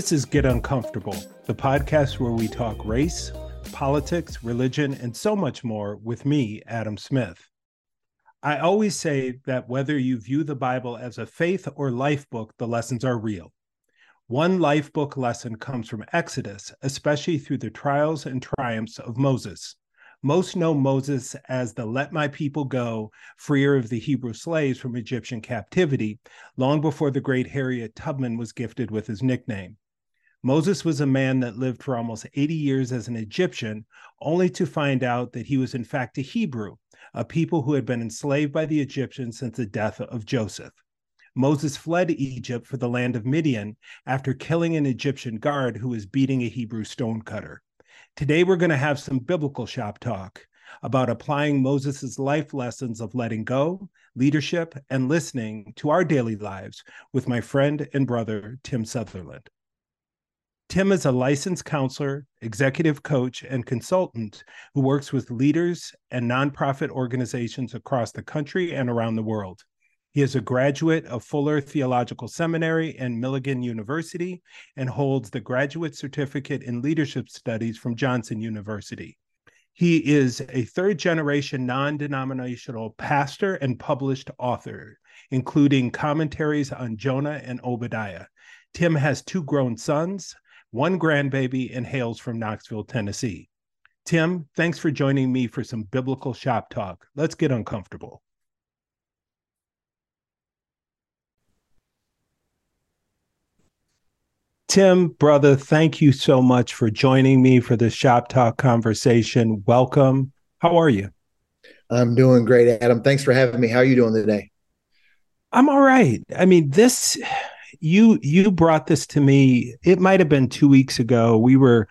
This is Get Uncomfortable, the podcast where we talk race, politics, religion, and so much more with me, Adam Smith. I always say that whether you view the Bible as a faith or life book, the lessons are real. One life book lesson comes from Exodus, especially through the trials and triumphs of Moses. Most know Moses as the Let My People Go, freer of the Hebrew slaves from Egyptian captivity, long before the great Harriet Tubman was gifted with his nickname. Moses was a man that lived for almost 80 years as an Egyptian, only to find out that he was in fact a Hebrew, a people who had been enslaved by the Egyptians since the death of Joseph. Moses fled Egypt for the land of Midian after killing an Egyptian guard who was beating a Hebrew stonecutter. Today, we're going to have some biblical shop talk about applying Moses' life lessons of letting go, leadership, and listening to our daily lives with my friend and brother, Tim Sutherland. Tim is a licensed counselor, executive coach, and consultant who works with leaders and nonprofit organizations across the country and around the world. He is a graduate of Fuller Theological Seminary and Milligan University and holds the Graduate Certificate in Leadership Studies from Johnson University. He is a third generation non denominational pastor and published author, including commentaries on Jonah and Obadiah. Tim has two grown sons, one grandbaby, and hails from Knoxville, Tennessee. Tim, thanks for joining me for some biblical shop talk. Let's get uncomfortable. Tim, brother, thank you so much for joining me for this Shop Talk conversation. Welcome. How are you? I'm doing great, Adam. Thanks for having me. How are you doing today? I'm all right. I mean, this you you brought this to me. It might have been 2 weeks ago. We were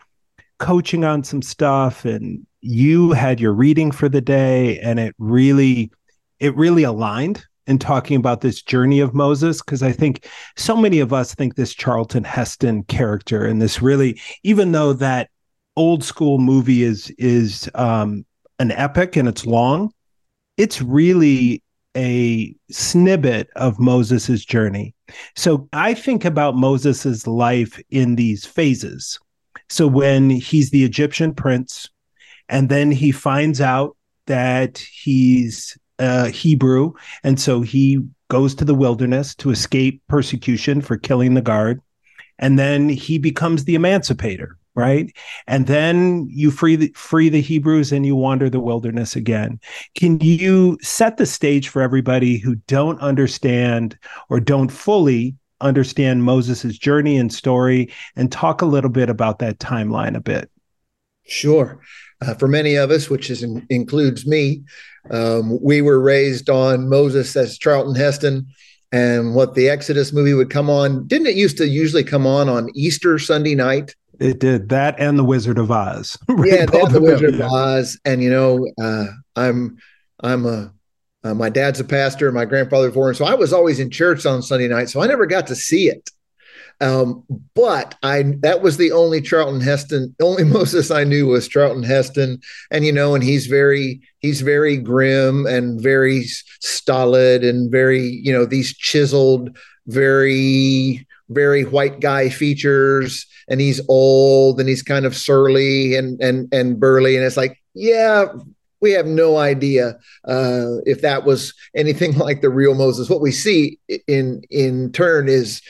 coaching on some stuff and you had your reading for the day and it really it really aligned in talking about this journey of Moses because I think so many of us think this Charlton Heston character and this really, even though that old school movie is is um, an epic and it's long, it's really a snippet of Moses's journey. So I think about Moses's life in these phases. So when he's the Egyptian prince, and then he finds out that he's uh, Hebrew, and so he goes to the wilderness to escape persecution for killing the guard, and then he becomes the emancipator, right? And then you free the, free the Hebrews and you wander the wilderness again. Can you set the stage for everybody who don't understand or don't fully understand Moses's journey and story, and talk a little bit about that timeline a bit? Sure. Uh, for many of us, which is in, includes me, um, we were raised on Moses as Charlton Heston and what the Exodus movie would come on. Didn't it used to usually come on on Easter Sunday night? It did that and the Wizard of Oz. yeah, that the Wizard of Oz. And you know, uh, I'm I'm a uh, my dad's a pastor, my grandfather him, so I was always in church on Sunday night, so I never got to see it. Um, but I that was the only Charlton Heston, only Moses I knew was Charlton Heston, and you know, and he's very he's very grim and very stolid and very you know these chiseled, very very white guy features, and he's old and he's kind of surly and and and burly, and it's like yeah. We have no idea uh, if that was anything like the real Moses. What we see in in turn is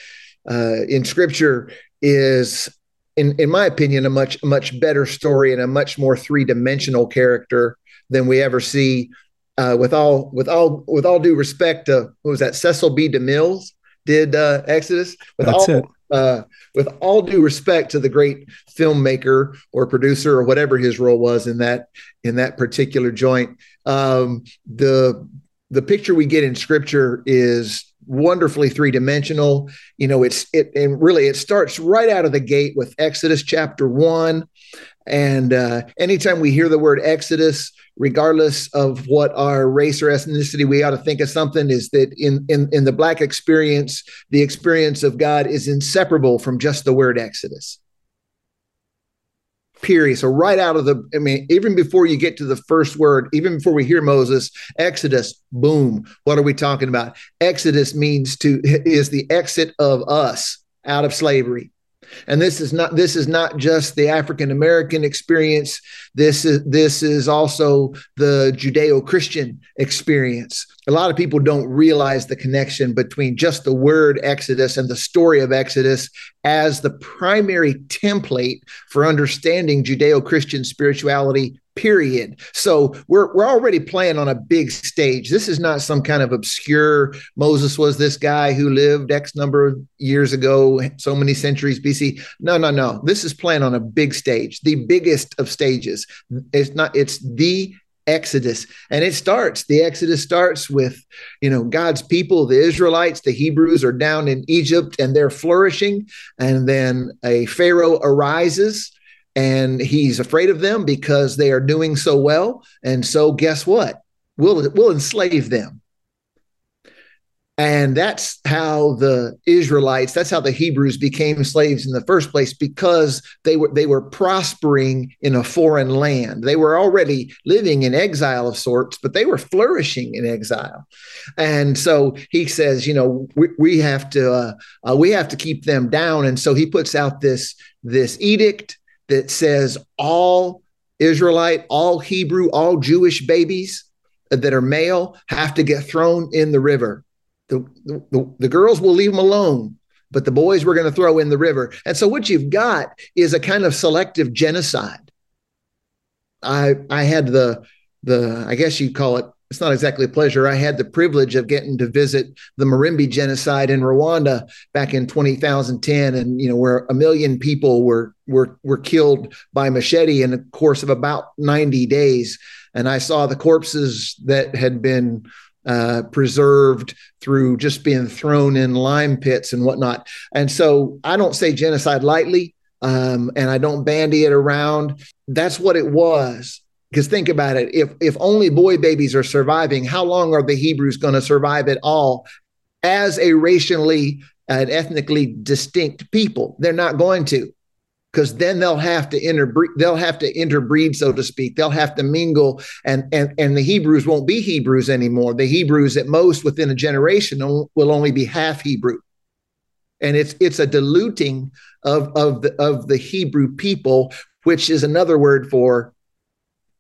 uh, in scripture is in, in my opinion a much much better story and a much more three-dimensional character than we ever see uh, with all with all with all due respect to what was that Cecil B. DeMille did uh, Exodus with That's all it. Uh, with all due respect to the great filmmaker or producer or whatever his role was in that in that particular joint um, the the picture we get in scripture is wonderfully three dimensional. You know, it's it and really it starts right out of the gate with Exodus chapter one. And uh, anytime we hear the word Exodus, regardless of what our race or ethnicity, we ought to think of something is that in, in, in the Black experience, the experience of God is inseparable from just the word Exodus period. So right out of the, I mean, even before you get to the first word, even before we hear Moses, Exodus, boom. What are we talking about? Exodus means to is the exit of us out of slavery. And this is not this is not just the African American experience. This is this is also the Judeo-Christian experience. A lot of people don't realize the connection between just the word Exodus and the story of Exodus as the primary template for understanding Judeo-Christian spirituality period. So we're we're already playing on a big stage. This is not some kind of obscure Moses was this guy who lived X number of years ago, so many centuries BC. No, no, no. This is playing on a big stage, the biggest of stages. It's not it's the Exodus. And it starts, the Exodus starts with, you know, God's people, the Israelites, the Hebrews are down in Egypt and they're flourishing. And then a Pharaoh arises and he's afraid of them because they are doing so well. And so, guess what? We'll, we'll enslave them. And that's how the Israelites, that's how the Hebrews became slaves in the first place because they were they were prospering in a foreign land. They were already living in exile of sorts, but they were flourishing in exile. And so he says, you know, we, we have to uh, uh, we have to keep them down. And so he puts out this this edict that says all Israelite, all Hebrew, all Jewish babies that are male have to get thrown in the river. The, the, the girls will leave them alone, but the boys we're going to throw in the river. And so what you've got is a kind of selective genocide. I I had the the I guess you'd call it it's not exactly a pleasure. I had the privilege of getting to visit the Murambi genocide in Rwanda back in 2010, and you know where a million people were were were killed by machete in the course of about 90 days. And I saw the corpses that had been uh, preserved through just being thrown in lime pits and whatnot. And so I don't say genocide lightly, um, and I don't bandy it around. That's what it was because think about it if if only boy babies are surviving how long are the hebrews going to survive at all as a racially and ethnically distinct people they're not going to because then they'll have to interbreed they'll have to interbreed so to speak. They'll have to mingle and and and the hebrews won't be hebrews anymore. The hebrews at most within a generation will only be half hebrew. And it's it's a diluting of of the of the hebrew people which is another word for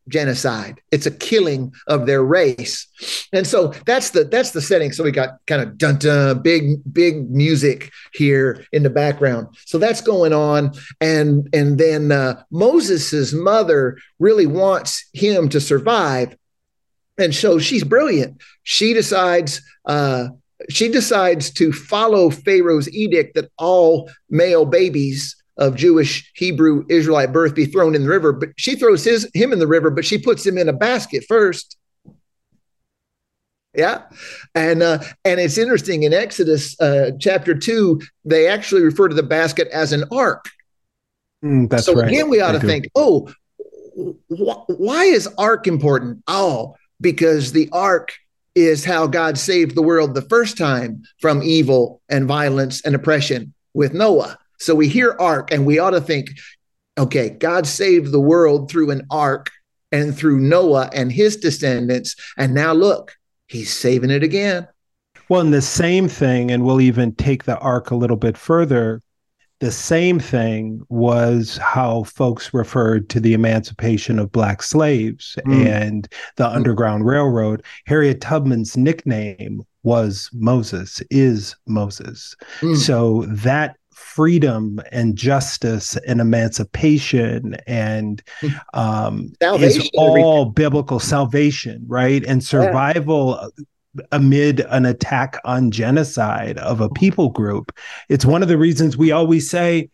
genocide. It's a killing of their race. And so that's the that's the setting. So we got kind of dun dun big big music here in the background. So that's going on and and then uh, Moses's mother really wants him to survive. And so she's brilliant. She decides uh, she decides to follow Pharaoh's edict that all male babies of Jewish Hebrew Israelite birth be thrown in the river, but she throws his him in the river, but she puts him in a basket first. Yeah, and uh, and it's interesting in Exodus uh, chapter two, they actually refer to the basket as an ark. Mm, that's so right. again, we ought to think, oh, wh- why is ark important? Oh, because the ark is how God saved the world the first time from evil and violence and oppression with Noah. So we hear ark and we ought to think, okay, God saved the world through an ark and through Noah and his descendants. And now look, he's saving it again. Well, and the same thing, and we'll even take the ark a little bit further. The same thing was how folks referred to the emancipation of black slaves mm. and the mm. Underground Railroad. Harriet Tubman's nickname was Moses, is Moses. Mm. So that freedom and justice and emancipation and um, is all biblical salvation, right? And survival yeah. amid an attack on genocide of a people group. It's one of the reasons we always say,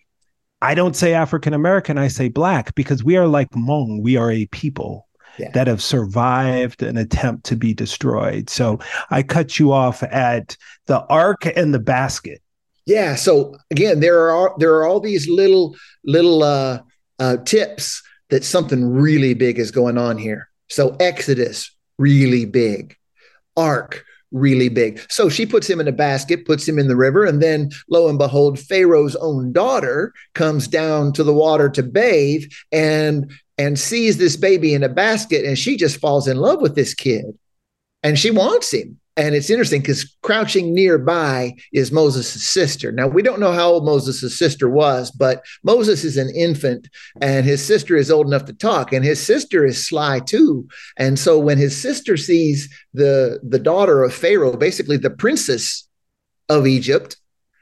I don't say African American, I say black because we are like Hmong, we are a people. yeah. that have survived an attempt to be destroyed. So I cut you off at the ark and the basket. Yeah. So again, there are there are all these little little uh, uh, tips that something really big is going on here. So Exodus, really big. Ark, really big. So she puts him in a basket, puts him in the river, and then lo and behold, Pharaoh's own daughter comes down to the water to bathe and and sees this baby in a basket and she just falls in love with this kid and she wants him. And it's interesting because crouching nearby is Moses' sister. Now, we don't know how old Moses' sister was, but Moses is an infant and his sister is old enough to talk. And his sister is sly too. And so when his sister sees the, the daughter of Pharaoh, basically the princess of Egypt,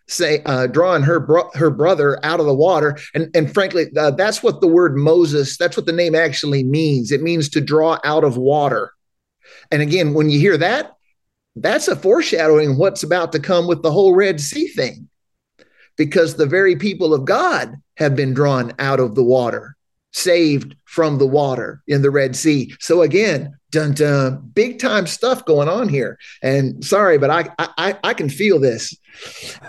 say uh, drawing her bro- her brother out of the water and and frankly uh, that's what the word Moses that's what the name actually means it means to draw out of water and again when you hear that that's a foreshadowing what's about to come with the whole Red Sea thing, because the very people of God have been drawn out of the water, saved from the water in the Red Sea. So again, dun dun, big time stuff going on here. And sorry, but I I I can feel this.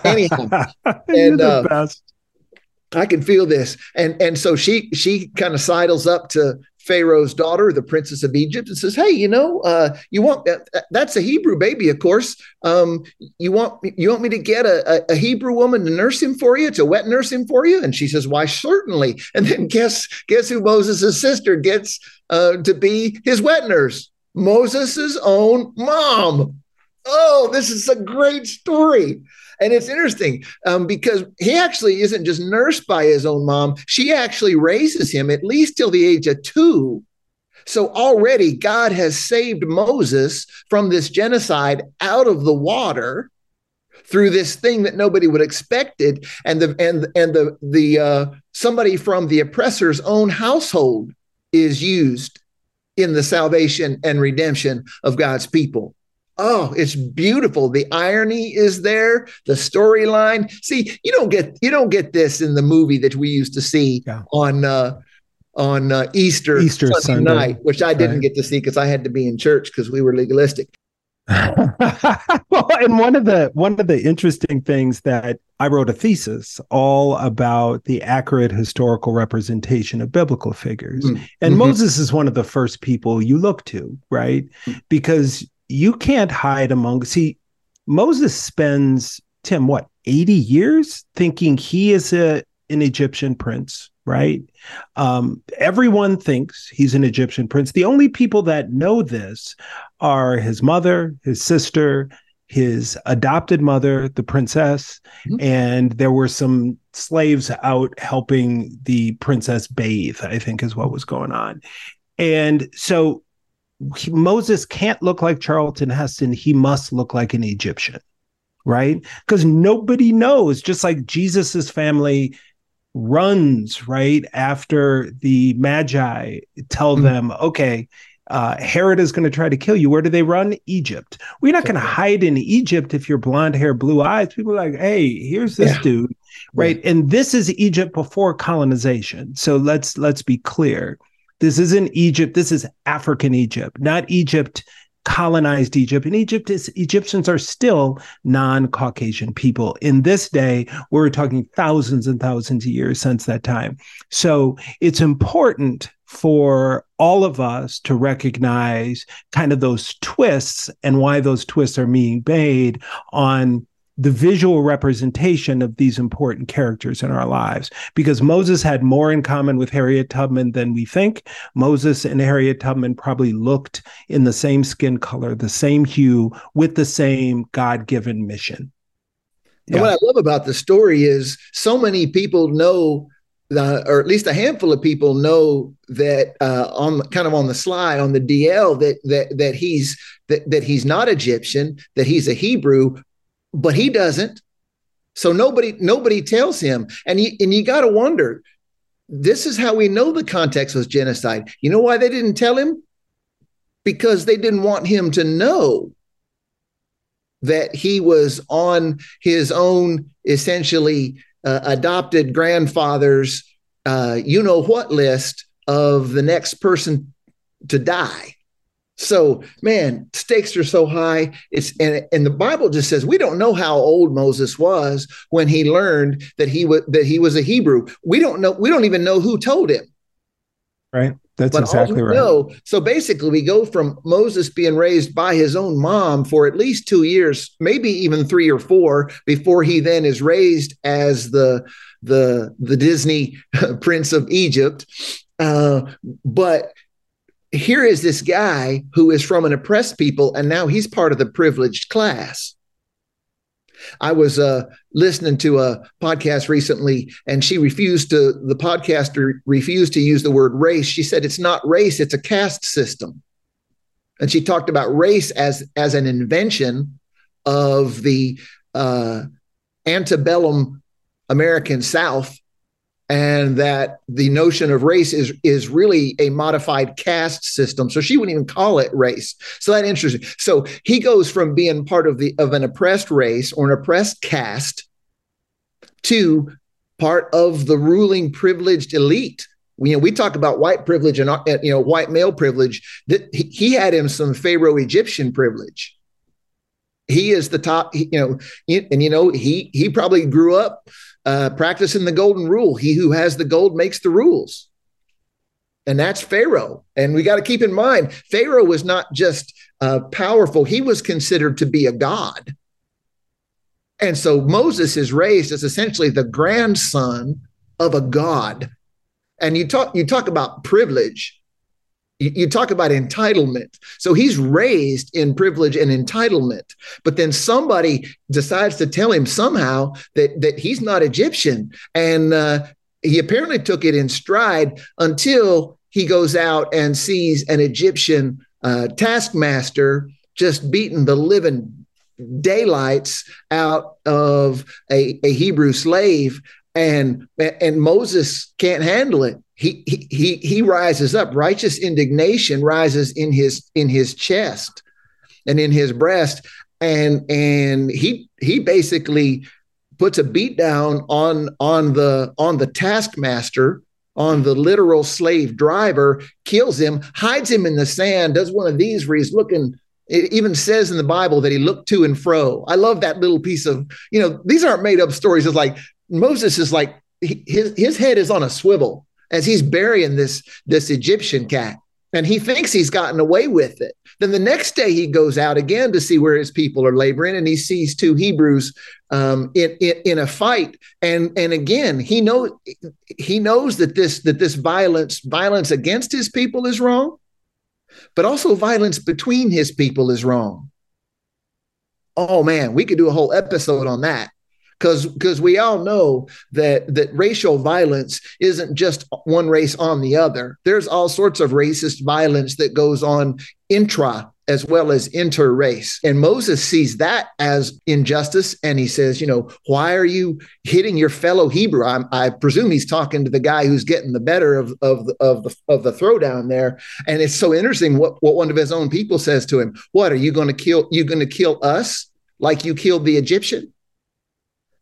Anyhow, and uh, I can feel this. And and so she she kind of sidles up to Pharaoh's daughter, the princess of Egypt, and says, "Hey, you know, uh, you want that, that's a Hebrew baby, of course. Um, you want you want me to get a, a, Hebrew woman to nurse him for you, to wet nurse him for you?" And she says, "Why, certainly." And then guess guess who Moses' sister gets uh, to be his wet nurse? Moses' own mom. Oh, this is a great story. And it's interesting um, because he actually isn't just nursed by his own mom, she actually raises him at least till the age of two. So already God has saved Moses from this genocide out of the water through this thing that nobody would expected and the and and the the uh, somebody from the oppressor's own household is used in the salvation and redemption of God's people. Oh, it's beautiful. The irony is there, the storyline. See, you don't get you don't get this in the movie that we used to see yeah. on uh on uh, Easter, Easter Sunday, Sunday, night, which I didn't right. get to see because I had to be in church because we were legalistic. well, and one of the one of the interesting things that I wrote a thesis all about the accurate historical representation of biblical figures. Mm-hmm. And. Moses is one of the first people you look to, right? Mm. Because you can't hide among see Moses spends Tim what 80 years thinking he is a an Egyptian prince, right? Um, everyone thinks he's an Egyptian prince. The only people that know this are his mother, his sister, his adopted mother, the princess, mm-hmm. and there were some slaves out helping the princess bathe, I think is what was going on. And so he, Moses can't look like Charlton Heston. He must look like an Egyptian, right? Because nobody knows, just like Jesus's family runs right after the Magi tell mm-hmm. them, okay, uh, Herod is going to try to kill you. Where do they run? Egypt. We're not going to hide in Egypt if you're blonde hair, blue eyes. People are like, hey, here's this yeah. dude, right? Yeah. And this is Egypt before colonization. So let's let's be clear. This isn't Egypt. This is African Egypt, not Egypt colonized Egypt. And Egypt is Egyptians are still non-Caucasian people. In this day, we're talking thousands and thousands of years since that time. So it's important for all of us to recognize kind of those twists and why those twists are being made on the visual representation of these important characters in our lives because Moses had more in common with Harriet Tubman than we think. Moses and Harriet Tubman probably looked in the same skin color, the same hue, with the same God given mission. Yeah. what I love about the story is so many people know the, or at least a handful of people know that uh, on kind of on the sly on the DL that that that he's that that he's not Egyptian, that he's a Hebrew, but he doesn't. So nobody nobody tells him, and you and you got to wonder. This is how we know the context was genocide. You know why they didn't tell him? Because they didn't want him to know that he was on his own essentially uh, adopted grandfather's uh, you know what list of the next person to die. So, man, stakes are so high. It's and, and the Bible just says we don't know how old Moses was when he learned that he was that he was a Hebrew. We don't know. We don't even know who told him. Right. That's but exactly right. Know, so basically, we go from Moses being raised by his own mom for at least two years, maybe even three or four, before he then is raised as the the the Disney Prince of Egypt. Uh, but here is this guy who is from an oppressed people, and now he's part of the privileged class. I was uh, listening to a podcast recently, and she refused to, the podcaster refused to use the word race. She said it's not race, it's a caste system. And she talked about race as, as an invention of the uh, antebellum American South and that the notion of race is is really a modified caste system. So she wouldn't even call it race. So that interesting. So he goes from being part of the of an oppressed race or an oppressed caste to part of the ruling privileged elite. You know we talk about white privilege and uh, you know white male privilege. That he had him some pharaoh egyptian privilege. He is the top you know and you know he he probably grew up uh, practicing the golden rule. He who has the gold makes the rules. And that's Pharaoh. And we got to keep in mind, Pharaoh was not just uh, powerful, he was considered to be a god. And so Moses is raised as essentially the grandson of a god. And you talk you talk about privilege you, talk about entitlement. So he's raised in privilege and entitlement, but then somebody decides to tell him somehow that that he's not Egyptian, and uh, he apparently took it in stride until he goes out and sees an Egyptian uh, taskmaster just beating the living daylights out of a, a Hebrew slave. And and Moses can't handle it he he he rises up. Righteous indignation rises in his in his chest and in his breast. And and he he basically puts a beat down on on the on the taskmaster on the literal slave driver kills him hides him in the sand does one of these where he's looking it even says in the bible that he looked to and fro. I love that little piece of you know these aren't made up stories. It's like moses is like his his head is on a swivel as he's burying this this Egyptian cat and he thinks he's gotten away with it. Then the next day he goes out again to see where his people are laboring, and he sees two Hebrews um, in, in, in a fight. And and again he knows he knows that this that this violence violence against his people is wrong, but also violence between his people is wrong. Oh man, we could do a whole episode on that because because we all know that that racial violence isn't just one race on the other. There's all sorts of racist violence that goes on intra as well as inter-race. And Moses sees that as injustice, and he says, you know, why are you hitting your fellow Hebrew? I'm, i presume he's talking to the guy who's getting the better of of of the of the throwdown there. And it's so interesting what what one of his own people says to him. What are you going to kill? You going to kill us like you killed the Egyptian?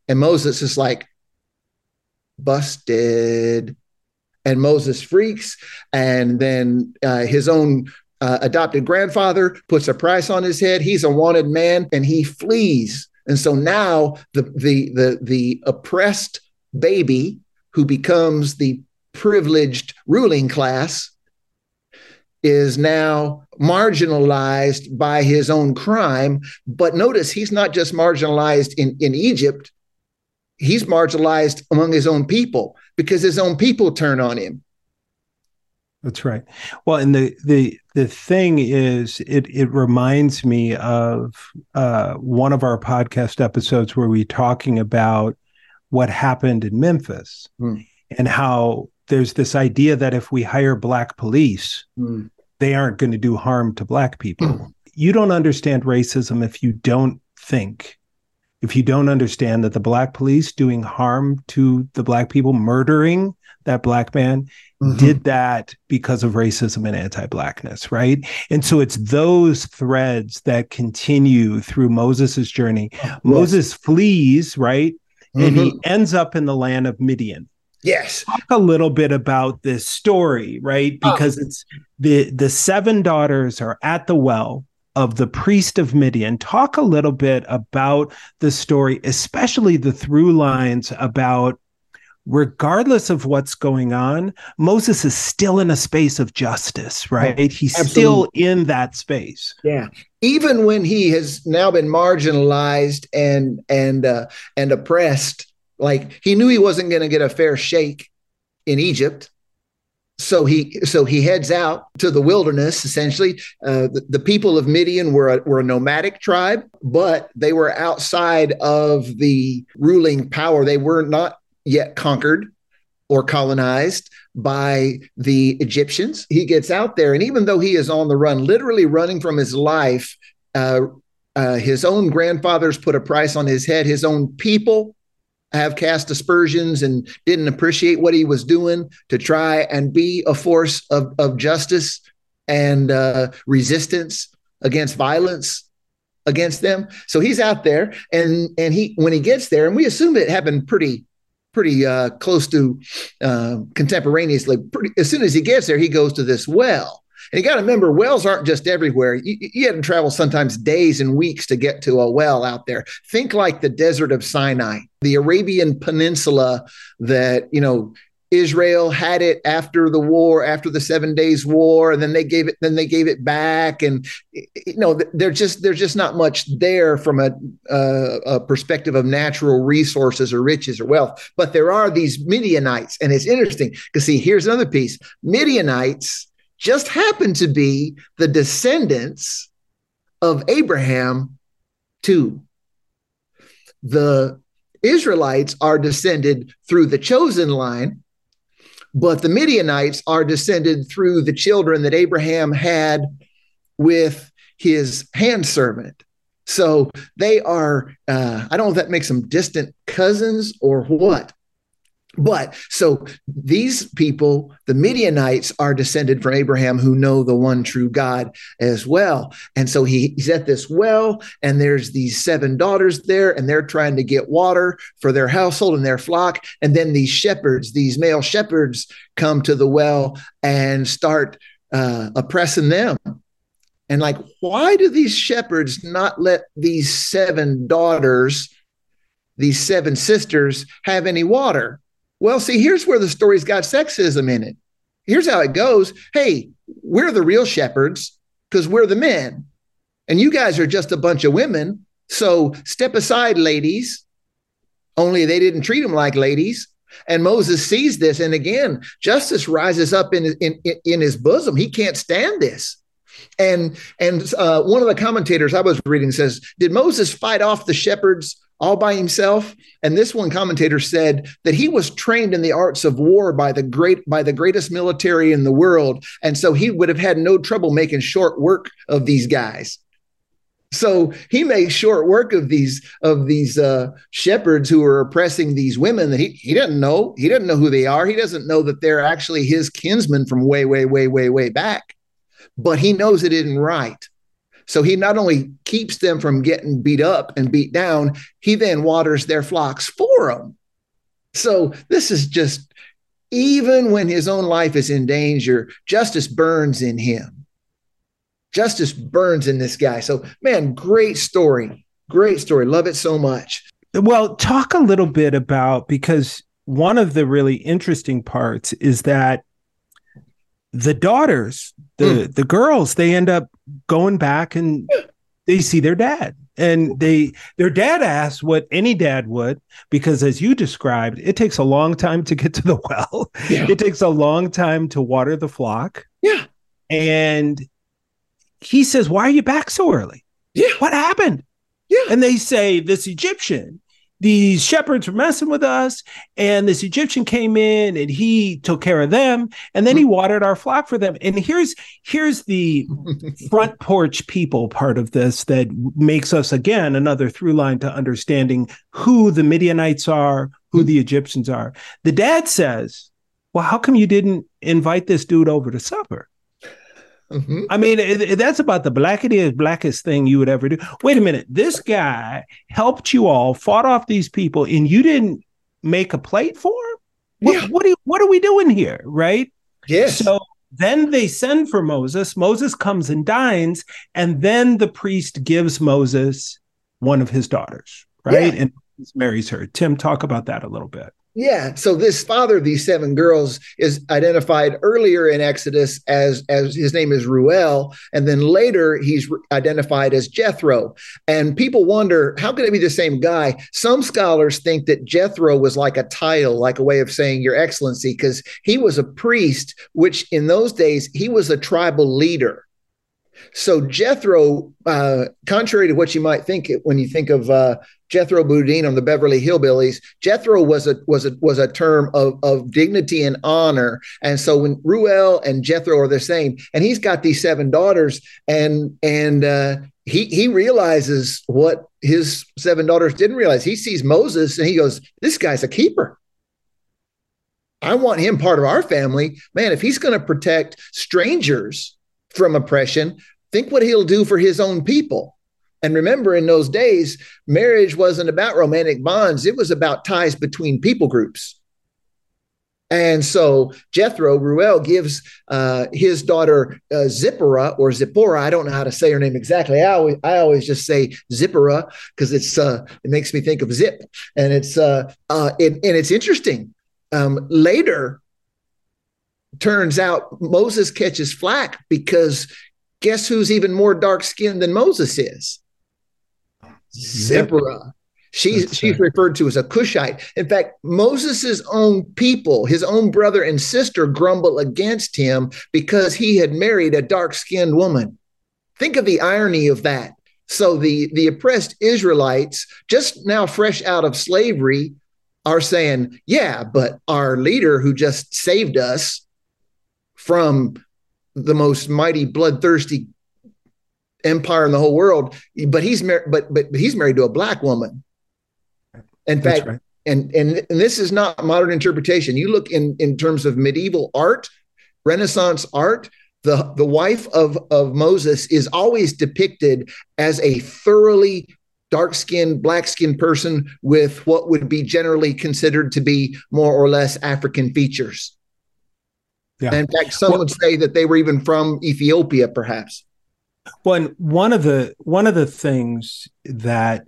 And Moses is like, busted. And Moses freaks. And then uh, his own uh, adopted grandfather puts a price on his head. He's a wanted man and he flees. And so now the, the, the, the oppressed baby who becomes the privileged ruling class is now marginalized by his own crime. But notice he's not just marginalized in, in Egypt, he's marginalized among his own people because his own people turn on him. That's right. Well, and the the the thing is, it it reminds me of uh, one of our podcast episodes where we talking about what happened in Memphis hmm. and how there's this idea that if we hire black police, hmm. they aren't going to do harm to black people. Hmm. You don't understand racism if you don't think if you don't understand that the black police doing harm to the black people, murdering that black man, mm-hmm. did that because of racism and anti-blackness, right? And so it's those threads that continue through Moses's journey. Yes. Moses flees, right? Mm-hmm. And he mm-hmm. ends up in the land of Midian. Yes. Talk a little bit about this story, right? Ah. Because oh. it's the the seven daughters are at the well of the priest of Midian. Talk a little bit about the story, especially the through lines about regardless of what's going on, Moses is still in a space of justice, right? Oh, He's absolutely. still in that space. Yeah. Even when he has now been marginalized and and uh, and oppressed, like he knew he wasn't going to get a fair shake in Egypt. So he so he heads out to the wilderness. Essentially, uh, the, the, people of Midian were a, were a nomadic tribe, but they were outside of the ruling power. They were not yet conquered or colonized by the Egyptians. He gets out there, and even though he is on the run, literally running from his life, uh, uh, his own grandfathers put a price on his head. His own people have cast aspersions and didn't appreciate what he was doing to try and be a force of, of justice and uh, resistance against violence against them. So he's out there, and and he when he gets there, and we assume it happened pretty pretty uh, close to uh, contemporaneously. Pretty, as soon as he gets there, he goes to this well. And you got to remember, wells aren't just everywhere. You, you had to travel sometimes days and weeks to get to a well out there. Think like the desert of Sinai, the Arabian Peninsula that, you know, Israel had it after the war, after the Seven Days War, and then they gave it, then they gave it back, and you know, there's just there's just not much there from a, uh, a perspective of natural resources or riches or wealth. But there are these Midianites, and it's interesting because see, here's another piece: Midianites just happen to be the descendants of Abraham too. The Israelites are descended through the chosen line but the Midianites are descended through the children that Abraham had with his hand servant. So they are, uh, I don't know if that makes them distant cousins or what, but so these people, the Midianites, are descended from Abraham who know the one true God as well. And so he, he's at this well, and there's these seven daughters there, and they're trying to get water for their household and their flock. And then these shepherds, these male shepherds, come to the well and start uh, oppressing them. And like, why do these shepherds not let these seven daughters, these seven sisters, have any water? Well, see, here's where the story's got sexism in it. Here's how it goes. Hey, we're the real shepherds because we're the men, and you guys are just a bunch of women. So step aside, ladies. Only they didn't treat them like ladies. And Moses sees this, and again, justice rises up in in in his bosom. He can't stand this. And and uh, one of the commentators I was reading says, "Did Moses fight off the shepherds all by himself. And this one commentator said that he was trained in the arts of war by the great by the greatest military in the world, and so he would have had no trouble making short work of these guys. So he made short work of these of these uh, shepherds who are oppressing these women that he he doesn't know. He doesn't know who they are. He doesn't know that they're actually his kinsmen from way way way way way back. But he knows it isn't right. So he not only keeps them from getting beat up and beat down, he then waters their flocks for them. So this is just, even when his own life is in danger, justice burns in him. Justice burns in this guy. So, man, great story. Great story. Love it so much. Well, talk a little bit about because one of the really interesting parts is that the daughters, the mm. the girls, they end up going back and they see their dad. And they their dad asks what any dad would, because as you described, it takes a long time to get to the well. Yeah. It takes a long time to water the flock. Yeah. And he says, Why are you back so early? Yeah. What happened? Yeah. And they say, This Egyptian these shepherds were messing with us and this egyptian came in and he took care of them and then he mm-hmm. watered our flock for them and here's here's the front porch people part of this that makes us again another through line to understanding who the midianites are who mm-hmm. the egyptians are the dad says well how come you didn't invite this dude over to supper Mm-hmm. I mean, it, it, that's about the blackest, blackest thing you would ever do. Wait a minute. This guy helped you all, fought off these people, and you didn't make a plate for him? What, yeah. what, are, what are we doing here? Right. Yes. So then they send for Moses. Moses comes and dines, and then the priest gives Moses one of his daughters, right? Yeah. And marries her. Tim, talk about that a little bit. Yeah. So this father of these seven girls is identified earlier in Exodus as as his name is Ruel, and then later he's identified as Jethro. And people wonder how could it be the same guy? Some scholars think that Jethro was like a title, like a way of saying Your Excellency, because he was a priest, which in those days he was a tribal leader. So Jethro, uh, contrary to what you might think when you think of uh, Jethro Bodine on the Beverly Hillbillies, Jethro was a was a was a term of, of dignity and honor. And so when Ruel and Jethro are the same, and he's got these seven daughters, and and uh, he he realizes what his seven daughters didn't realize. He sees Moses and he goes, "This guy's a keeper." I want him part of our family. Man, if he's going to protect strangers from oppression, Think what he'll do for his own people. And remember, in those days, marriage wasn't about romantic bonds, it was about ties between people groups. And so Jethro, Ruel, gives uh, his daughter uh, Zipporah or Zipporah. I don't know how to say her name exactly. I always, I always just say Zipporah because it's uh, it makes me think of zip, and it's uh, uh, and it's interesting. Um, later, turns out Moses catches flack because Guess who's even more dark skinned than Moses is? Zipporah. She's That's she's right. referred to as a Cushite. In fact, Moses' own people, his own brother and sister, grumble against him because he had married a dark-skinned woman. Think of the irony of that. So the the oppressed Israelites, just now fresh out of slavery, are saying, "Yeah, but our leader who just saved us from the most mighty, bloodthirsty empire in the whole world. But he's married, but but he's married to a black woman. In That's fact, right. and, and and this is not modern interpretation. You look in in terms of medieval art, Renaissance art. The, the wife of, of Moses is always depicted as a thoroughly dark skinned, black skinned person with what would be generally considered to be more or less African features. Yeah. in fact, some well, would say that they were even from Ethiopia, perhaps. Well, one of the one of the things that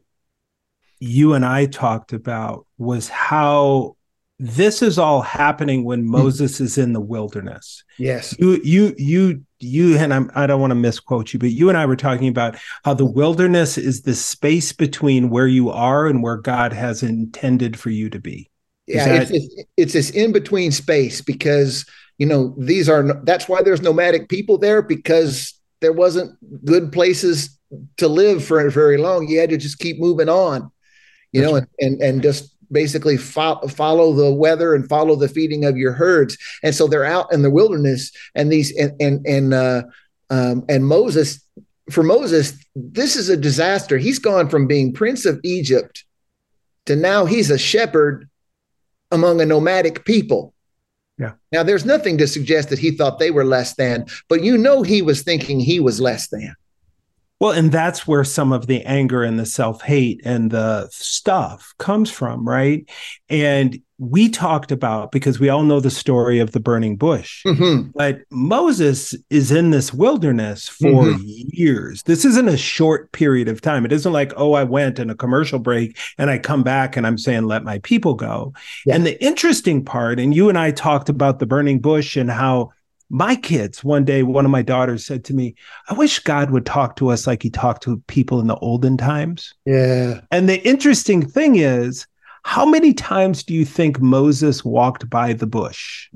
you and I talked about was how this is all happening when hmm. Moses is in the wilderness. Yes. You you you you and I'm I don't want to misquote you, but you and I were talking about how the wilderness is the space between where you are and where God has intended for you to be. Is yeah, that... it's, it's this in between space because you know these are that's why there's nomadic people there because there wasn't good places to live for very long. You had to just keep moving on you that's know right. and, and and just basically fo- follow the weather and follow the feeding of your herds. And so they're out in the wilderness and these and and and uh um and moses for moses this is a disaster. He's gone from being prince of egypt to now he's a shepherd among a nomadic people yeah. Now, there's nothing to suggest that he thought they were less than, but you know he was thinking he was less than. Well, and that's where some of the anger and the self hate and the stuff comes from, right? And we talked about because we all know the story of the burning bush, mm-hmm. but Moses is in this wilderness for mm-hmm. years. This isn't a short period of time. It isn't like, oh, I went in a commercial break and I come back and I'm saying, let my people go. Yeah. And the interesting part, and you and I talked about the burning bush and how my kids one day one of my daughters said to me i wish god would talk to us like he talked to people in the olden times. Yeah. And the interesting thing is how many times do you think moses walked by the bush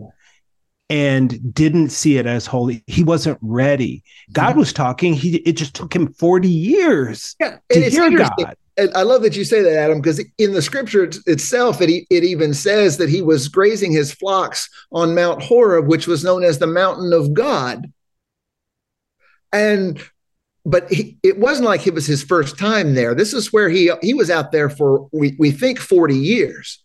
and didn't see it as holy? He wasn't ready. God mm-hmm. was talking. He it just took him 40 years yeah, to hear god and I love that you say that, Adam, because in the scripture itself, it, it even says that he was grazing his flocks on Mount Horeb, which was known as the mountain of God. And but he, it wasn't like it was his first time there. This is where he he was out there for we, we think 40 years.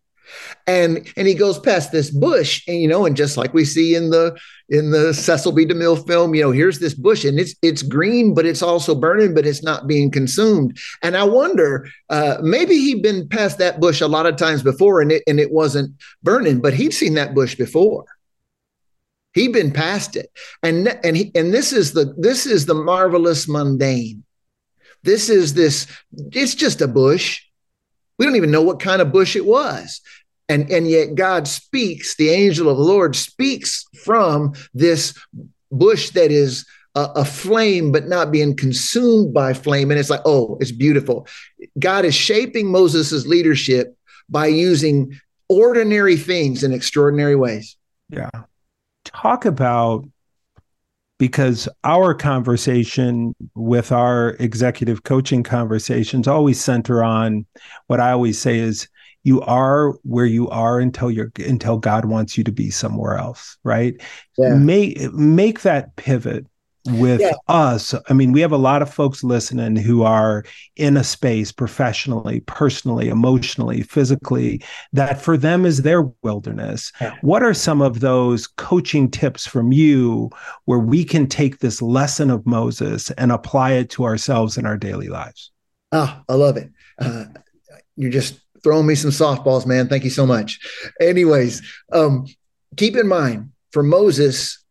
And and he goes past this bush and you know and just like we see in the in the Cecil B. DeMille film you know here's this bush and it's it's green but it's also burning but it's not being consumed. And I wonder uh, maybe he'd been past that bush a lot of times before and it and it wasn't burning but he'd seen that bush before. He'd been past it. And and he, and this is the this is the marvelous mundane. This is this it's just a bush. We don't even know what kind of bush it was and and yet god speaks the angel of the lord speaks from this bush that is a, flame but not being consumed by flame. And it's like oh it's beautiful. God is shaping moses' leadership by using ordinary things in extraordinary ways. Yeah. Talk about because our conversation with our executive coaching conversations always center on what I always say is you are where you are until you're until God wants you to be somewhere else, right? Yeah. Make make that pivot with yeah. us. I mean, we have a lot of folks listening who are in a space professionally, personally, emotionally, physically that for them is their wilderness. Yeah. What are some of those coaching tips from you where we can take this lesson of Moses and apply it to ourselves in our daily lives? Ah, I love it. Uh, you're just throwing me some softballs, man. Thank you so much. Anyways, um, keep in mind for Moses,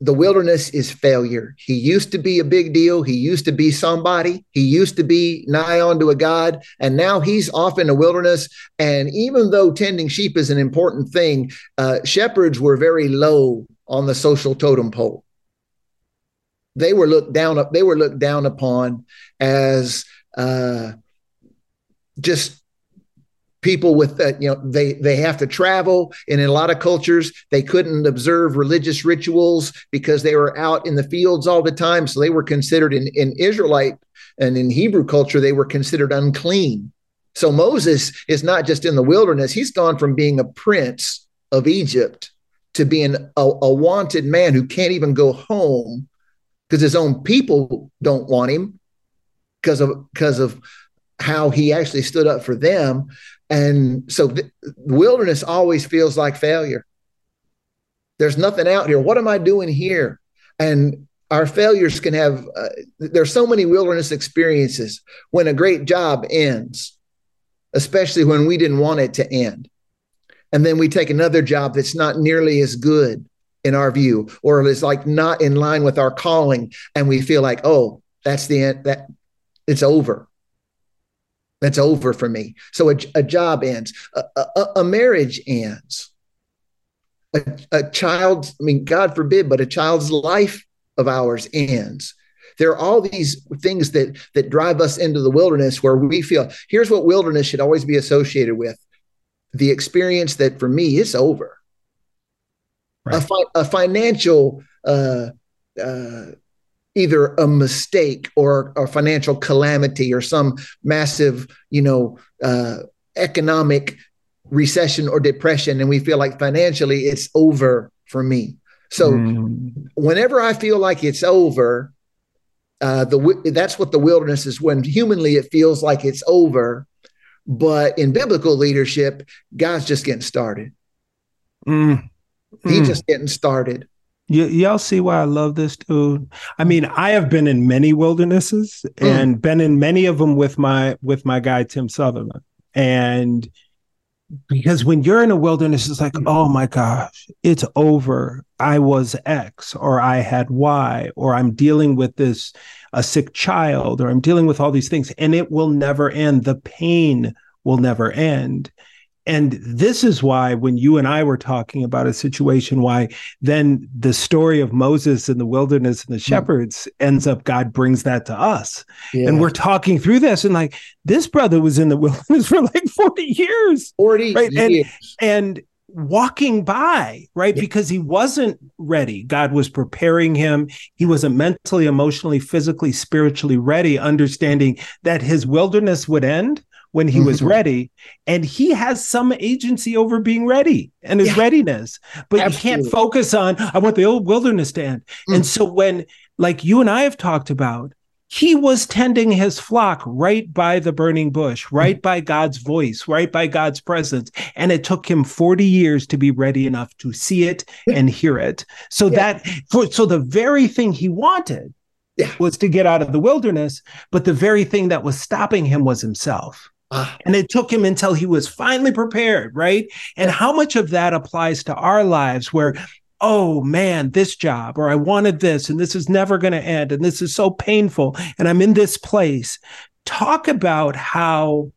the wilderness is failure. He used to be a big deal. He used to be somebody. He used to be nigh onto a God. And now he's off in the wilderness. And even though tending sheep is an important thing, uh, shepherds were very low on the social totem pole. They were looked down up, they were looked down upon as uh, just people with that you know they they have to travel. And in a lot of cultures they couldn't observe religious rituals because they were out in the fields all the time. So they were considered in, in israelite and in hebrew culture they were considered unclean. So moses is not just in the wilderness. He's gone from being a prince of egypt to being a, a wanted man who can't even go home because his own people don't want him because of because of how he actually stood up for them and so the wilderness always feels like failure. There's nothing out here. What am I doing here? And our failures can have, uh, there's so many wilderness experiences when a great job ends, especially when we didn't want it to end. And then we take another job that's not nearly as good in our view, or is like not in line with our calling. And we feel like, oh, that's the end, that it's over. That's over for me. So a, a job ends, a, a, a marriage ends, a, a child, I mean, God forbid, but a child's life of ours ends. There are all these things that that drive us into the wilderness where we feel here's what wilderness should always be associated with the experience that for me is over. Right. A, fi- a financial uh, uh, either a mistake or a financial calamity or some massive, you know, uh, economic recession or depression, and we feel like financially it's over for me. So mm. whenever I feel like it's over, uh, the that's what the wilderness is. When humanly it feels like it's over, but in biblical leadership, God's just getting started. Mm. He's mm. just getting started. Y- y'all see why I love this dude. I mean, I have been in many wildernesses mm. and been in many of them with my with my guy Tim Sutherland. And because when you're in a wilderness, it's like, mm. oh my gosh, it's over. I was X or I had Y or I'm dealing with this a sick child or I'm dealing with all these things and it will never end. The pain will never end. And this is why, when you and I were talking about a situation, why then the story of Moses in the wilderness and the hmm. shepherds ends up, God brings that to us. Yeah. And we're talking through this, and like this brother was in the wilderness for like 40 years. 40 right? years. And, and walking by, right? Yeah. Because he wasn't ready. God was preparing him. He wasn't mentally, emotionally, physically, spiritually ready, understanding that his wilderness would end when he was mm-hmm. ready and he has some agency over being ready and his yeah. readiness but Absolutely. you can't focus on i want the old wilderness to end mm. and so when like you and i have talked about he was tending his flock right by the burning bush, right by God's voice, right by God's presence. And it took him 40 years to be ready enough to see it and hear it. So yeah. that for so the very thing he wanted yeah. was to get out of the wilderness, but the very thing that was stopping him was himself. Ah. And it took him until he was finally prepared, right? And how much of that applies to our lives where oh man, this job, or I wanted this, and this is never going to end, and this is so painful, and I'm in this place. Talk about how,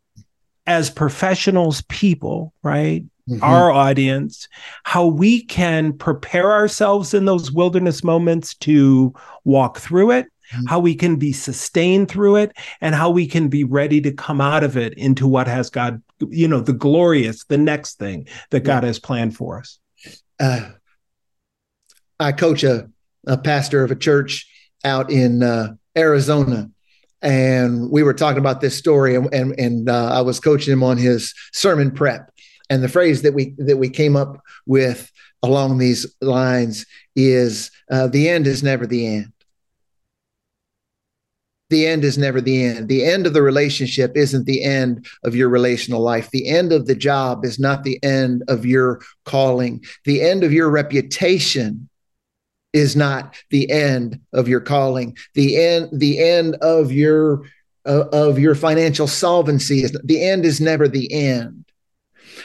as professionals, people, right? Mm-hmm. Our audience, how we can prepare ourselves in those wilderness moments to walk through it, mm-hmm. how we can be sustained through it, and how we can be ready to come out of it into what has God, you know, the glorious, the next thing that God has planned for us. Uh, I coach a, a pastor of a church out in uh, Arizona, and we were talking about this story, and and, and uh, I was coaching him on his sermon prep, and the phrase that we that we came up with along these lines is uh, the end is never the end the end is never the end. The end of the relationship isn't the end of your relational life. The end of the job is not the end of your calling. The end of your reputation is not the end of your calling. The end, the end of your uh, of your financial solvency is the end is never the end.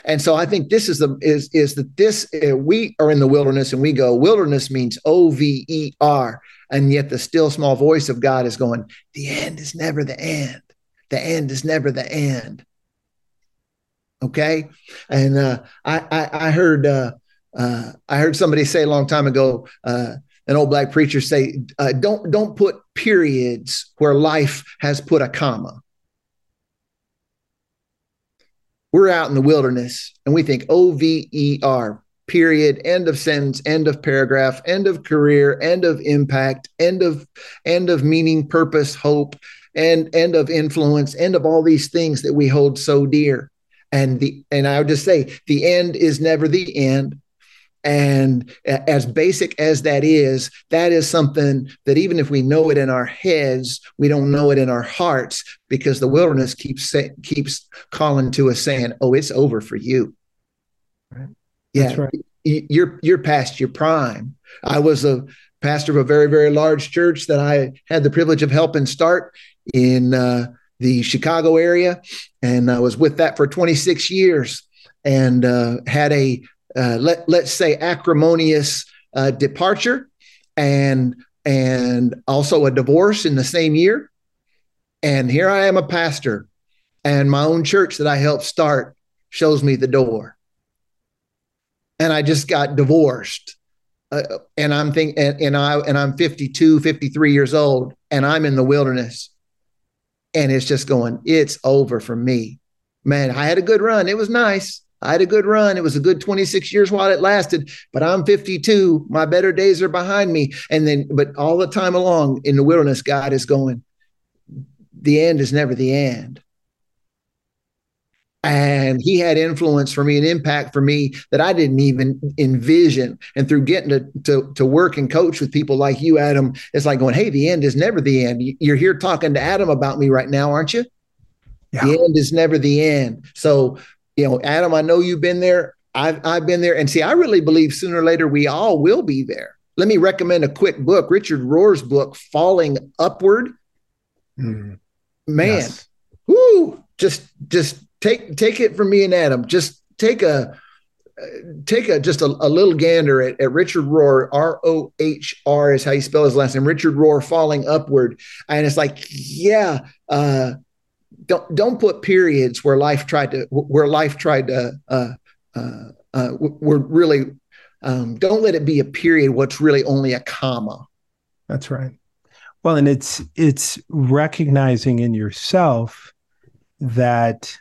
And so I think this is the is is that this uh, we are in the wilderness and we go wilderness means O V E R and yet the still small voice of God is going the end is never the end. The end is never the end. Okay, and uh, I, I, I heard uh, uh, I heard somebody say a long time ago, uh, an old black preacher say, uh, "Don't don't put periods where life has put a comma." We're out in the wilderness and we think O V E R period end of sentence end of paragraph end of career end of impact end of end of meaning purpose hope and end of influence end of all these things that we hold so dear. And the and i would just say the end is never the end and as basic as that is, that is something that even if we know it in our heads, we don't know it in our hearts because the wilderness keeps say, keeps calling to us saying, "Oh, it's over for you." Right. Yeah, right. you're you're past your prime. I was a pastor of a very very large church that I had the privilege of helping start in uh, the Chicago area, and I was with that for 26 years, and uh, had a uh, let let's say acrimonious uh, departure and and also a divorce in the same year. And here i am a pastor and my own church that i helped start shows me the door. And i just got divorced. Uh, and i'm thinking and, and i and i'm 52 53 years old and i'm in the wilderness. And it's just going it's over for me. Man i had a good run. It was nice I had a good run. It was a good 26 years while it lasted, but I'm 52. My better days are behind me. And then, but all the time along in the wilderness, God is going, the end is never the end. And he had influence for me, an impact for me that I didn't even envision. And through getting to, to, to work and coach with people like you, Adam, it's like going, hey, the end is never the end. You're here talking to Adam about me right now, aren't you? Yeah. The end is never the end. So you know, Adam, I know you've been there. I've I've been there, and see, I really believe sooner or later we all will be there. Let me recommend a quick book, Richard Rohr's book, Falling Upward. Mm. Man, yes. whoo, just just take take it from me and Adam. Just take a take a just a, a little gander at, at Richard Rohr. R O H R is how you spell his last name. Richard Rohr, Falling Upward, and it's like, yeah, uh, don't don't put periods where life tried to where life tried to uh, uh, uh, we're really um, don't let it be a period what's really only a comma. That's right. Well and it's it's recognizing in yourself that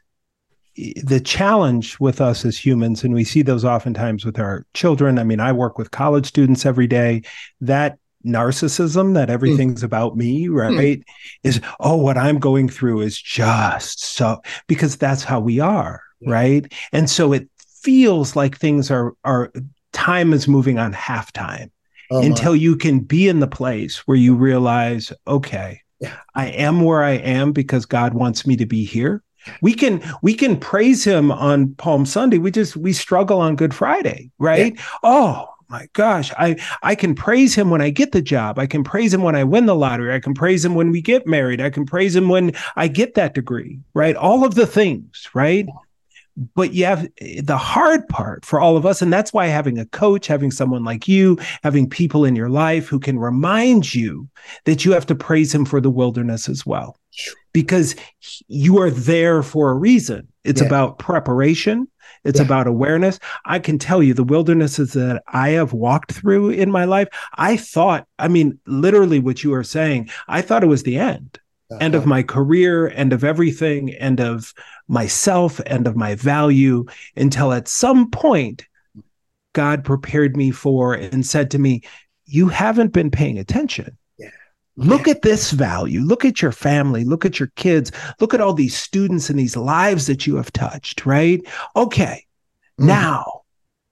the challenge with us as humans and we see those oftentimes with our children. I mean i work with college students every day. That narcissism that hmm. everything's mm. about me hmm. right mm. is oh what i'm going through is just so because that's how we are right and so it feels like things are are time is moving on halftime oh, until you can be in the place where you realize okay Yeah. I am where I am because God wants me to be here. We can we can praise him on Palm Sunday. We just we struggle on Good Friday, right? Yeah. Oh, my gosh i i can praise him when i get the job. I can praise him when i win the lottery. I can praise him when we get married. I can praise him when i get that degree right? All of the things right? But you have the hard part for all of us and that's why having a coach having someone like you having people in your life who can remind you that you have to praise him for the wilderness as well. Because you are there for a reason. It's yeah. about preparation it's yeah. about awareness i can tell you the wildernesses that i have walked through in my life i thought i mean literally what you are saying i thought it was the end uh-huh. end of my career end of everything end of myself and of my value until at some point God prepared me for and said to me, You haven't been paying attention. Look at this value. Look at your family. Look at your kids. Look at all these students and these lives that you have touched, right? Okay. Mm. Now,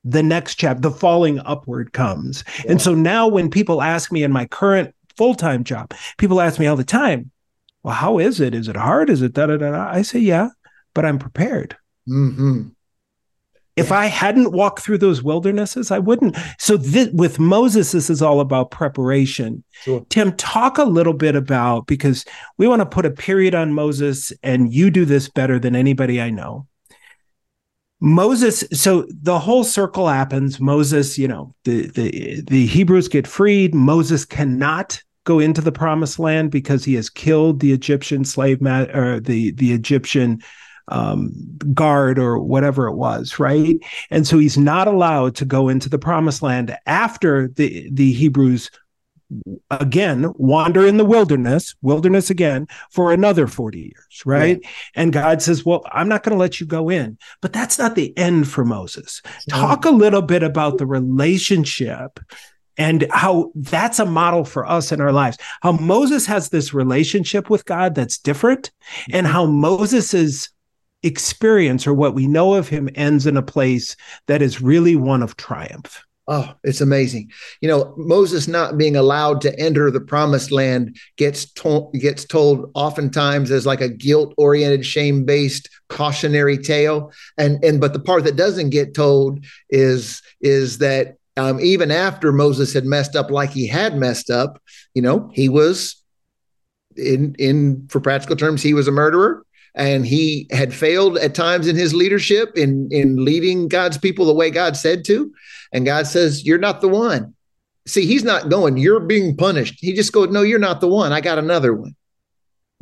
the next chapter, the falling upward comes. Yeah. And so now, when people ask me in my current full time job, people ask me all the time, well, how is it? Is it hard? Is it da da da? I say, yeah but I'm prepared. Mm-hmm. If. I hadn't walked through those wildernesses, I wouldn't. So th- with Moses, this is all about preparation. Sure. Tim, talk a little bit about because we want to put a period on Moses, and you do this better than anybody I know. Moses, so the whole circle happens. Moses, you know, the the the Hebrews get freed. Moses cannot go into the promised land because he has killed the Egyptian slave ma- or the the Egyptian um, guard or whatever it was, right? And so he's not allowed to go into the promised land after the, the Hebrews again wander in the wilderness wilderness again for another 40 years right yeah. and god says well i'm not going to let you go in but that's not the end for moses talk a little bit about the relationship and how that's a model for us in our lives how moses has this relationship with god that's different and mm-hmm. how moses is experience or what we know of him ends in a place that is really one of triumph. Oh, it's amazing. You know, Moses not being allowed to enter the promised land gets told gets told oftentimes as like a guilt-oriented, shame-based cautionary tale. And and but the part that doesn't get told is is that um, even after Moses had messed up like he had messed up, you know, he was in in for practical terms, he was a murderer and he had failed at times in his leadership in in leading God's people the way God said to. And God says you're not the one. See he's not going you're being punished. He just goes no you're not the one. I got another one.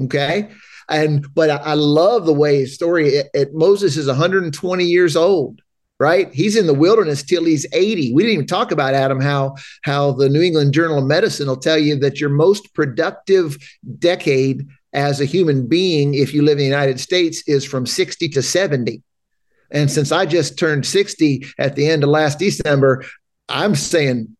Okay? And but I, I love the way his story it, it, Moses is 120 years old right? He's in the wilderness till he's 80 we didn't even talk about adam how how the new england journal of medicine will tell you that your most productive decade as a human being, if you live in the United States, is from 60 to 70. And since I just turned 60 at the end of last December, I'm saying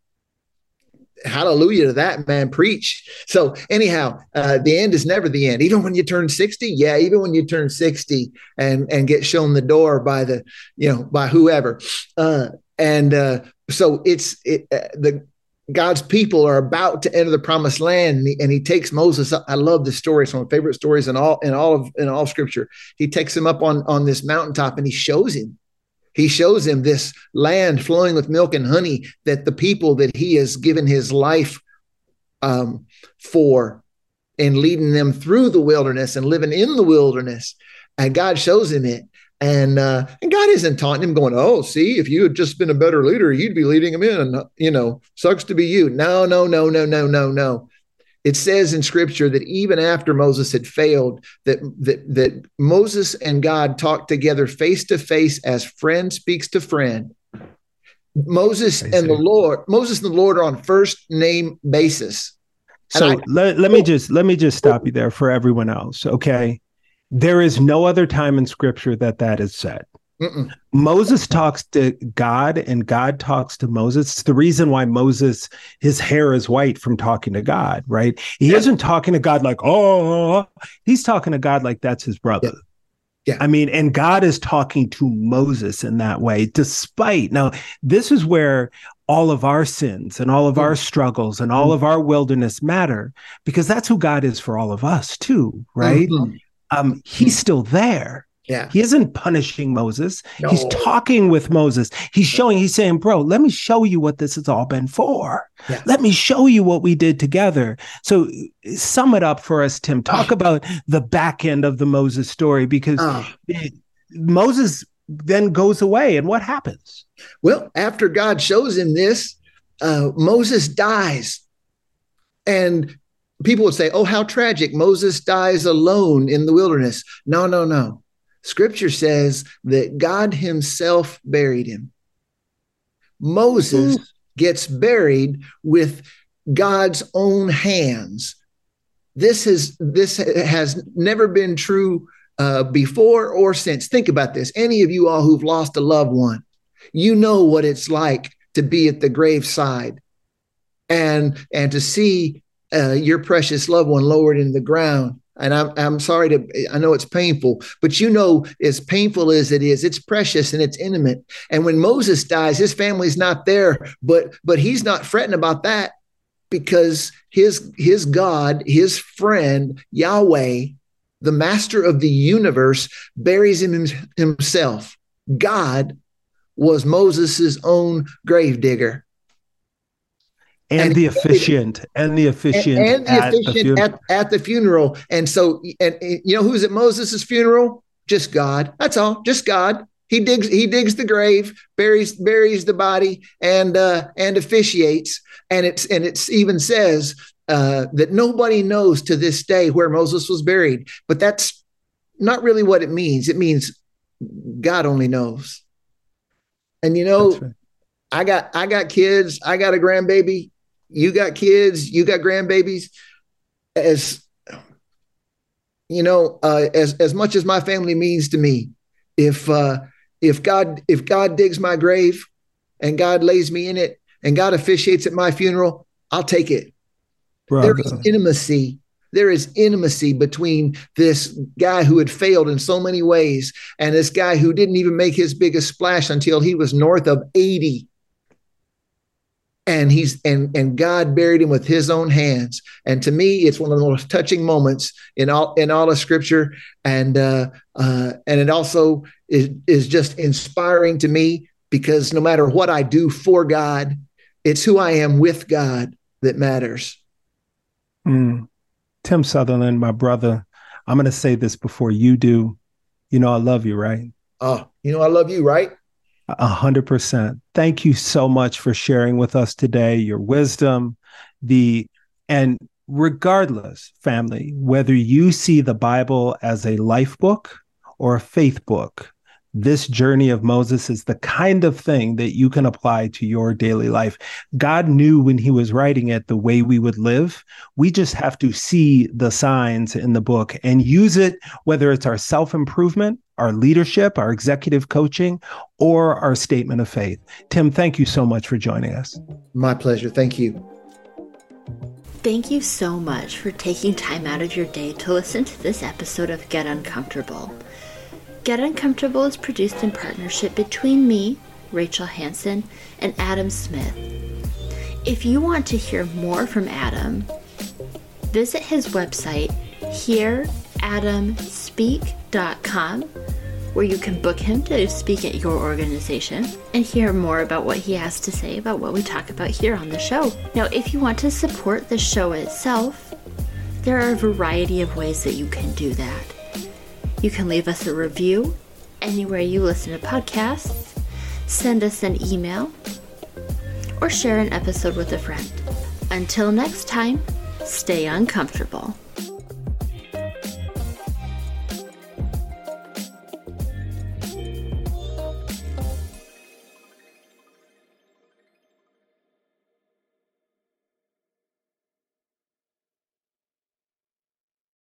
hallelujah to that man preach. So anyhow uh, the end is never the end. Even when you turn 60 yeah even when you turn 60 and and get shown the door by the you know by whoever. Uh, and uh, so it's it, uh, the God's people are about to enter the promised land, and he, and he takes Moses. Up. I love this story; it's one of my favorite stories in all in all of in all Scripture. He takes him up on on this mountaintop, and he shows him. He shows him this land flowing with milk and honey that the people that he has given his life um, for, and leading them through the wilderness and living in the wilderness. And God shows him it, and uh, and God isn't taunting him, going, "Oh, see, if you had just been a better leader, you'd be leading him in." You know, sucks to be you. No, no, no, no, no, no, no. It says in Scripture that even after Moses had failed, that that that Moses and God talked together face to face as friend speaks to friend. Moses and the Lord, Moses and the Lord are on first name basis. So I, let, let me just let me just stop you there for everyone else. Okay there is no other time in scripture that that is said. Mm-mm. Moses talks to God and God talks to Moses. It's the reason why Moses, his hair is white from talking to God, right? He yeah. isn't talking to God like, oh, he's talking to God like that's his brother. Yeah. I mean, and God is talking to Moses in that way, despite now, this is where all of our sins and all of our mm. struggles and all mm. of our wilderness matter because that's who God is for all of us too, right? Mm-hmm. Um, he's still there. Yeah. He isn't punishing Moses. No. He's talking with Moses. He's showing, he's saying, Bro, let me show you what this has all been for. Yeah. Let me show you what we did together. So, sum it up for us, Tim. Talk oh. about the back end of the Moses story because oh. Moses then goes away. And what happens? Well, after God shows him this, uh, Moses dies. And people would say, Oh, how tragic. Moses dies alone in the wilderness. No, no, no. Scripture says that God Himself buried him. Moses Ooh. gets buried with God's own hands. This is this has never been true uh, before or since. Think about this. Any of you all who've lost a loved one, you know what it's like to be at the graveside and and to see uh, your precious loved one lowered in the ground. And I'm, I'm sorry to i know it's painful but you know as painful as it is it's precious and it's intimate. And when moses dies his family's not there but but he's not fretting about that because his his god his friend yahweh the master of the universe buries him himself. God was moses's own gravedigger and, and the officiant and the officiant and, and the at officiant the at, at, the funeral. And so and, and you know who's at moses' funeral? Just god. That's all. Just god. He digs he digs the grave buries buries the body and uh and officiates. And it's and it's even says uh that nobody knows to this day where moses was buried. But that's not really what it means. It means god only knows. And you know i got i got kids. I got a grandbaby you got kids, you got grandbabies. As you know, uh, as as much as my family means to me, if uh, if God if God digs my grave and God lays me in it and God officiates at my funeral, I'll take it. Brother. There is intimacy. There is intimacy between this guy who had failed in so many ways and this guy who didn't even make his biggest splash until he was north of 80 and he's and and God buried him with his own hands. And to me, it's one of the most touching moments in all in all of Scripture, and uh, uh, and it also is is just inspiring to me because no matter what I do for God, it's who I am with God that matters. Mm. Tim Sutherland, my brother, I'm going to say this before you do. You know, I love you, right? Oh, you know, I love you, right? A hundred percent. Thank you so much for sharing with us today your wisdom, the and regardless, family, whether you see the Bible as a life book or a faith book, this journey of Moses is the kind of thing that you can apply to your daily life. God knew when he was writing it the way we would live. We just have to see the signs in the book and use it, whether it's our self improvement, our leadership, our executive coaching, or our statement of faith. Tim, thank you so much for joining us. My pleasure. Thank you. Thank you so much for taking time out of your day to listen to this episode of Get Uncomfortable. Get Uncomfortable is produced in partnership between me, Rachel Hanson, and Adam Smith. If you want to hear more from Adam, visit his website, hearadamspeak.com, where you can book him to speak at your organization and hear more about what he has to say about what we talk about here on the show. Now, if you want to support the show itself, there are a variety of ways that you can do that. You can leave us a review anywhere you listen to podcasts, send us an email, or share an episode with a friend. Until next time, stay uncomfortable.